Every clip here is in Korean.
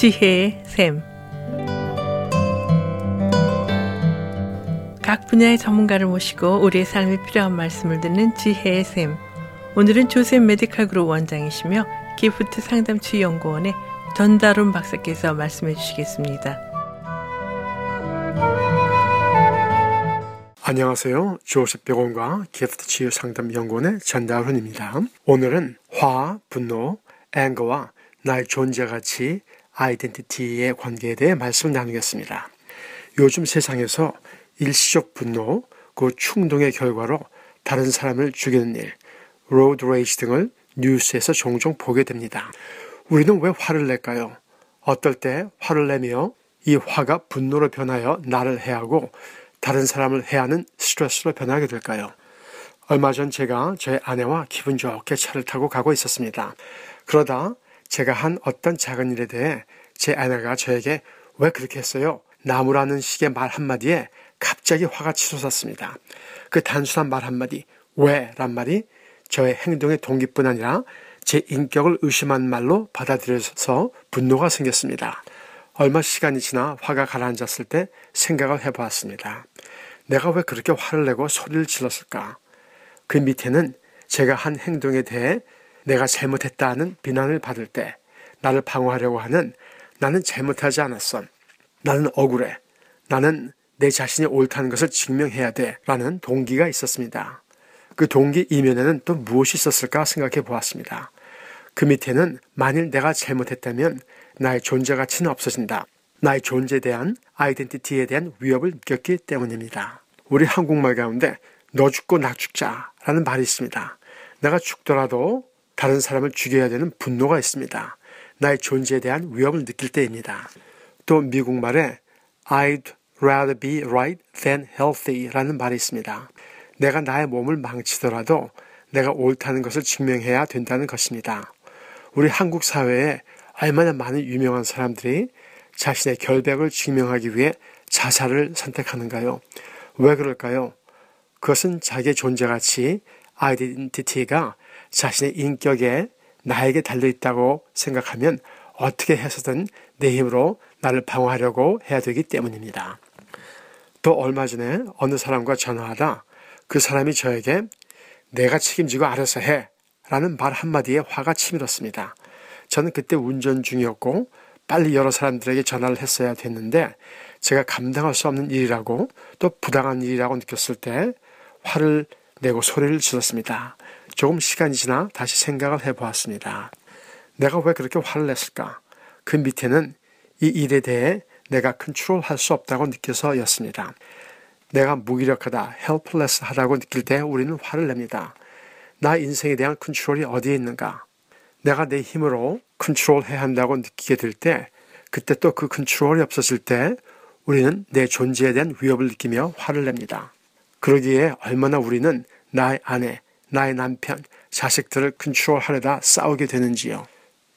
지혜의 샘. 각 분야의 전문가를 모시고 우리의 삶에 필요한 말씀을 듣는 지혜의 샘. 오늘은 조셉 메디칼 그룹 원장이시며 기프트 상담치유 연구원의 전달훈 박사께서 말씀해 주시겠습니다. 안녕하세요. 조셉 병원과 기프트 치유 상담 연구원의 전달훈입니다. 오늘은 화, 분노, anger와 나의 존재 가치, identity의 관계에 대해 말씀을 나누겠습니다. 요즘 세상에서 일시적 분노, 그 충동의 결과로 다른 사람을 죽이는 일, road rage 등을 뉴스에서 종종 보게 됩니다. 우리는 왜 화를 낼까요? 어떨 때 화를 내며 이 화가 분노로 변하여 나를 해하고 다른 사람을 해하는 스트레스로 변하게 될까요? 얼마 전 제가 저의 아내와 기분 좋게 차를 타고 가고 있었습니다. 그러다 제가 한 어떤 작은 일에 대해 제 아내가 저에게 왜 그렇게 했어요? 나무라는 식의 말 한마디에 갑자기 화가 치솟았습니다. 그 단순한 말 한마디, 왜? 란 말이 저의 행동의 동기뿐 아니라 제 인격을 의심한 말로 받아들여서 분노가 생겼습니다. 얼마 시간이 지나 화가 가라앉았을 때 생각을 해보았습니다. 내가 왜 그렇게 화를 내고 소리를 질렀을까? 그 밑에는 제가 한 행동에 대해 내가 잘못했다는 비난을 받을 때 나를 방어하려고 하는 나는 잘못하지 않았어. 나는 억울해. 나는 내 자신이 옳다는 것을 증명해야 돼. 라는 동기가 있었습니다. 그 동기 이면에는 또 무엇이 있었을까 생각해 보았습니다. 그 밑에는 만일 내가 잘못했다면 나의 존재 가치는 없어진다. 나의 존재에 대한 아이덴티티에 대한 위협을 느꼈기 때문입니다. 우리 한국말 가운데 너 죽고 나 죽자 라는 말이 있습니다. 내가 죽더라도 다른 사람을 죽여야 되는 분노가 있습니다. 나의 존재에 대한 위협을 느낄 때입니다. 또 미국 말에 I'd rather be right than healthy 라는 말이 있습니다. 내가 나의 몸을 망치더라도 내가 옳다는 것을 증명해야 된다는 것입니다. 우리 한국 사회에 얼마나 많은 유명한 사람들이 자신의 결백을 증명하기 위해 자살을 선택하는가요? 왜 그럴까요? 그것은 자기의 존재가치, 아이덴티티가 자신의 인격에 나에게 달려있다고 생각하면 어떻게 해서든 내 힘으로 나를 방어하려고 해야 되기 때문입니다. 또 얼마 전에 어느 사람과 전화하다 그 사람이 저에게 내가 책임지고 알아서 해 라는 말 한마디에 화가 치밀었습니다. 저는 그때 운전 중이었고 빨리 여러 사람들에게 전화를 했어야 됐는데 제가 감당할 수 없는 일이라고 또 부당한 일이라고 느꼈을 때 화를 내고 소리를 질렀습니다. 조금 시간이 지나 다시 생각을 해보았습니다. 내가 왜 그렇게 화를 냈을까? 그 밑에는 이 일에 대해 내가 컨트롤 할 수 없다고 느껴서였습니다. 내가 무기력하다, helpless 하다고 느낄 때 우리는 화를 냅니다. 나 인생에 대한 컨트롤이 어디에 있는가? 내가 내 힘으로 컨트롤 해야 한다고 느끼게 될 때, 그때 또 그 컨트롤이 없어질 때 우리는 내 존재에 대한 위협을 느끼며 화를 냅니다. 그러기에 얼마나 우리는 나의 아내, 나의 남편, 자식들을 컨트롤하려다 싸우게 되는지요.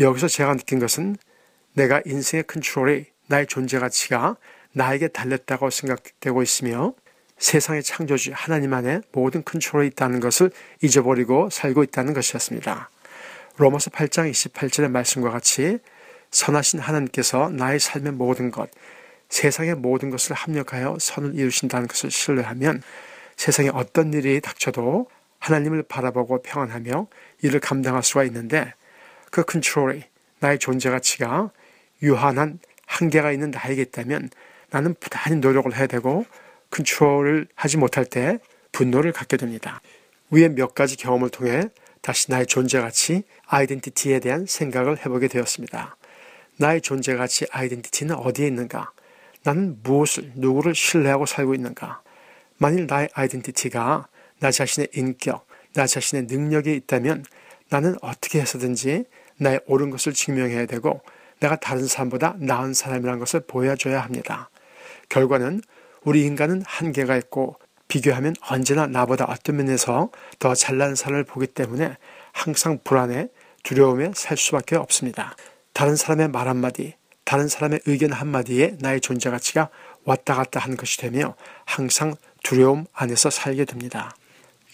여기서 제가 느낀 것은 내가 인생의 컨트롤이 나의 존재 가치가 나에게 달렸다고 생각되고 있으며 세상의 창조주 하나님 안에 모든 컨트롤이 있다는 것을 잊어버리고 살고 있다는 것이었습니다. 로마서 8장 28절의 말씀과 같이 선하신 하나님께서 나의 삶의 모든 것, 세상의 모든 것을 합력하여 선을 이루신다는 것을 신뢰하면 세상에 어떤 일이 닥쳐도 하나님을 바라보고 평안하며 이를 감당할 수가 있는데 그 컨트롤이 나의 존재 가치가 유한한 한계가 있는 나에게 있다면 나는 부단히 노력을 해야 되고 컨트롤을 하지 못할 때 분노를 갖게 됩니다. 위에 몇 가지 경험을 통해 다시 나의 존재 가치, 아이덴티티에 대한 생각을 해보게 되었습니다. 나의 존재 가치, 아이덴티티는 어디에 있는가? 나는 무엇을, 누구를 신뢰하고 살고 있는가? 만일 나의 아이덴티티가 나 자신의 인격, 나 자신의 능력이 있다면 나는 어떻게 해서든지 나의 옳은 것을 증명해야 되고 내가 다른 사람보다 나은 사람이라는 것을 보여줘야 합니다. 결과는 우리 인간은 한계가 있고 비교하면 언제나 나보다 어떤 면에서 더 잘난 사람을 보기 때문에 항상 불안해 두려움에 살 수밖에 없습니다. 다른 사람의 말 한마디, 다른 사람의 의견 한마디에 나의 존재 가치가 왔다 갔다 하는 것이 되며 항상 두려움 안에서 살게 됩니다.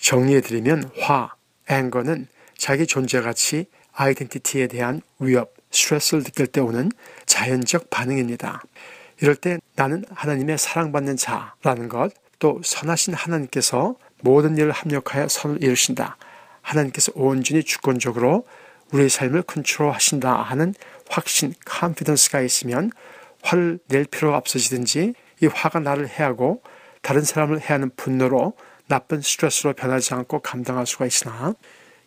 정리해드리면 화, 앵거는 자기 존재 가치, 아이덴티티에 대한 위협, 스트레스를 느낄 때 오는 자연적 반응입니다. 이럴 때 나는 하나님의 사랑받는 자라는 것, 또 선하신 하나님께서 모든 일을 합력하여 선을 이루신다. 하나님께서 온전히 주권적으로 우리의 삶을 컨트롤하신다 하는 확신, 컨피던스가 있으면 화를 낼 필요가 없어지든지 이 화가 나를 해하고 다른 사람을 해하는 분노로 나쁜 스트레스로 변하지 않고 감당할 수가 있으나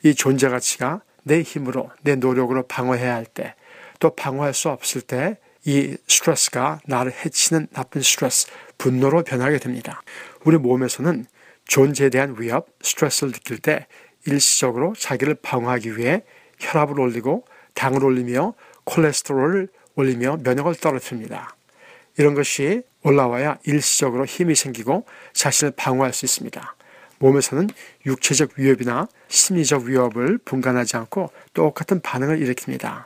이 존재 가치가 내 힘으로 내 노력으로 방어해야 할 때 또 방어할 수 없을 때 이 스트레스가 나를 해치는 나쁜 스트레스, 분노로 변하게 됩니다. 우리 몸에서는 존재에 대한 위협, 스트레스를 느낄 때 일시적으로 자기를 방어하기 위해 혈압을 올리고 당을 올리며 콜레스테롤을 올리며 면역을 떨어뜨립니다. 이런 것이 올라와야 일시적으로 힘이 생기고 자신을 방어할 수 있습니다. 몸에서는 육체적 위협이나 심리적 위협을 분간하지 않고 똑같은 반응을 일으킵니다.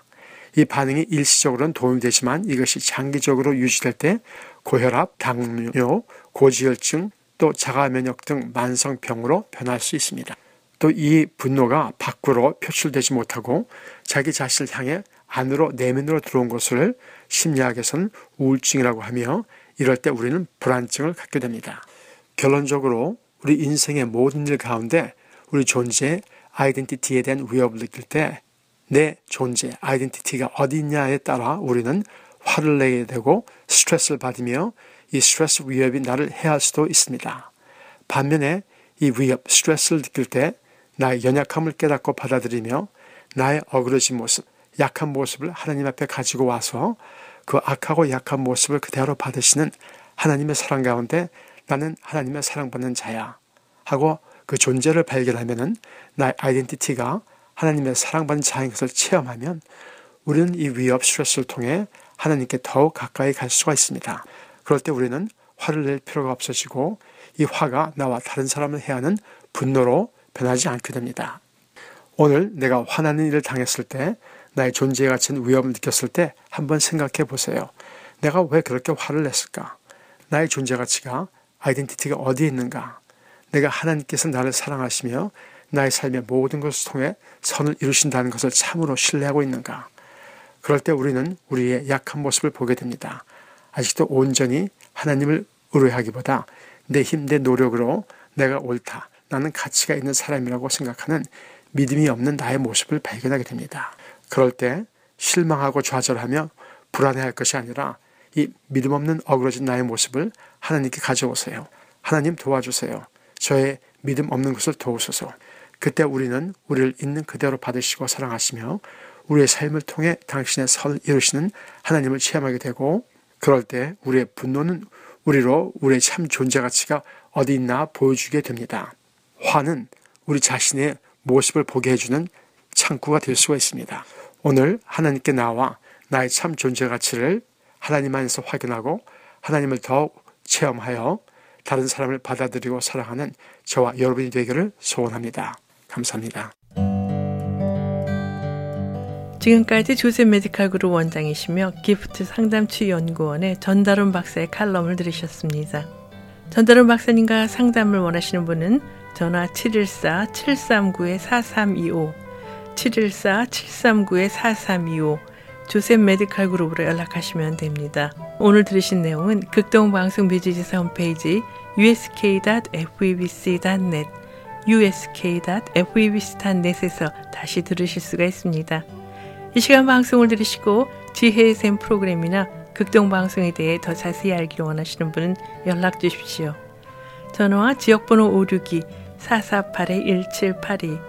이 반응이 일시적으로는 도움이 되지만 이것이 장기적으로 유지될 때 고혈압, 당뇨, 고지혈증, 또 자가면역 등 만성병으로 변할 수 있습니다. 또 이 분노가 밖으로 표출되지 못하고 자기 자신을 향해 안으로 내면으로 들어온 것을 심리학에서는 우울증이라고 하며 이럴 때 우리는 불안증을 갖게 됩니다. 결론적으로 우리 인생의 모든 일 가운데 우리 존재 아이덴티티에 대한 위협을 느낄 때 내 존재 아이덴티티가 어디 있냐에 따라 우리는 화를 내게 되고 스트레스를 받으며 이 스트레스 위협이 나를 해할 수도 있습니다. 반면에 이 위협, 스트레스를 느낄 때 나의 연약함을 깨닫고 받아들이며 나의 어그러진 모습, 약한 모습을 하나님 앞에 가지고 와서 그 악하고 약한 모습을 그대로 받으시는 하나님의 사랑 가운데 나는 하나님의 사랑받는 자야 하고 그 존재를 발견하면은 나의 아이덴티티가 하나님의 사랑받는 자인 것을 체험하면 우리는 이 위협 스트레스를 통해 하나님께 더욱 가까이 갈 수가 있습니다. 그럴 때 우리는 화를 낼 필요가 없어지고 이 화가 나와 다른 사람을 해하는 분노로 변하지 않게 됩니다. 오늘 내가 화나는 일을 당했을 때 나의 존재에 갇힌 위험을 느꼈을 때 한번 생각해 보세요. 내가 왜 그렇게 화를 냈을까? 나의 존재 가치가 아이덴티티가 어디에 있는가? 내가 하나님께서 나를 사랑하시며 나의 삶의 모든 것을 통해 선을 이루신다는 것을 참으로 신뢰하고 있는가? 그럴 때 우리는 우리의 약한 모습을 보게 됩니다. 아직도 온전히 하나님을 의뢰하기보다 내 힘, 내 노력으로 내가 옳다, 나는 가치가 있는 사람이라고 생각하는 믿음이 없는 나의 모습을 발견하게 됩니다. 그럴 때 실망하고 좌절하며 불안해할 것이 아니라 이 믿음 없는 어그러진 나의 모습을 하나님께 가져오세요. 하나님 도와주세요. 저의 믿음 없는 것을 도우소서. 그때 우리는 우리를 있는 그대로 받으시고 사랑하시며 우리의 삶을 통해 당신의 선을 이루시는 하나님을 체험하게 되고 그럴 때 우리의 분노는 우리로 우리의 참 존재 가치가 어디 있나 보여주게 됩니다. 화는 우리 자신의 모습을 보게 해주는 창구가 될 수가 있습니다. 오늘 하나님께 나와 나의 참 존재 가치를 하나님 안에서 확인하고 하나님을 더욱 체험하여 다른 사람을 받아들이고 사랑하는 저와 여러분이 되기를 소원합니다. 감사합니다. 지금까지 조셉 메디칼 그룹 원장이시며 기프트 상담치 연구원의 전다론 박사의 칼럼을 들으셨습니다. 전다론 박사님과 상담을 원하시는 분은 전화 714-739-4325, 714-739-4325 조셉 메디칼 그룹으로 연락하시면 됩니다. 오늘 들으신 내용은 극동방송 뮤지지사 홈페이지 usk.febc.net usk.febc.net에서 다시 들으실 수가 있습니다. 이 시간 방송을 들으시고 지혜의 샘 프로그램이나 극동방송에 대해 더 자세히 알기를 원하시는 분은 연락 주십시오. 전화와 지역번호 562-448-1782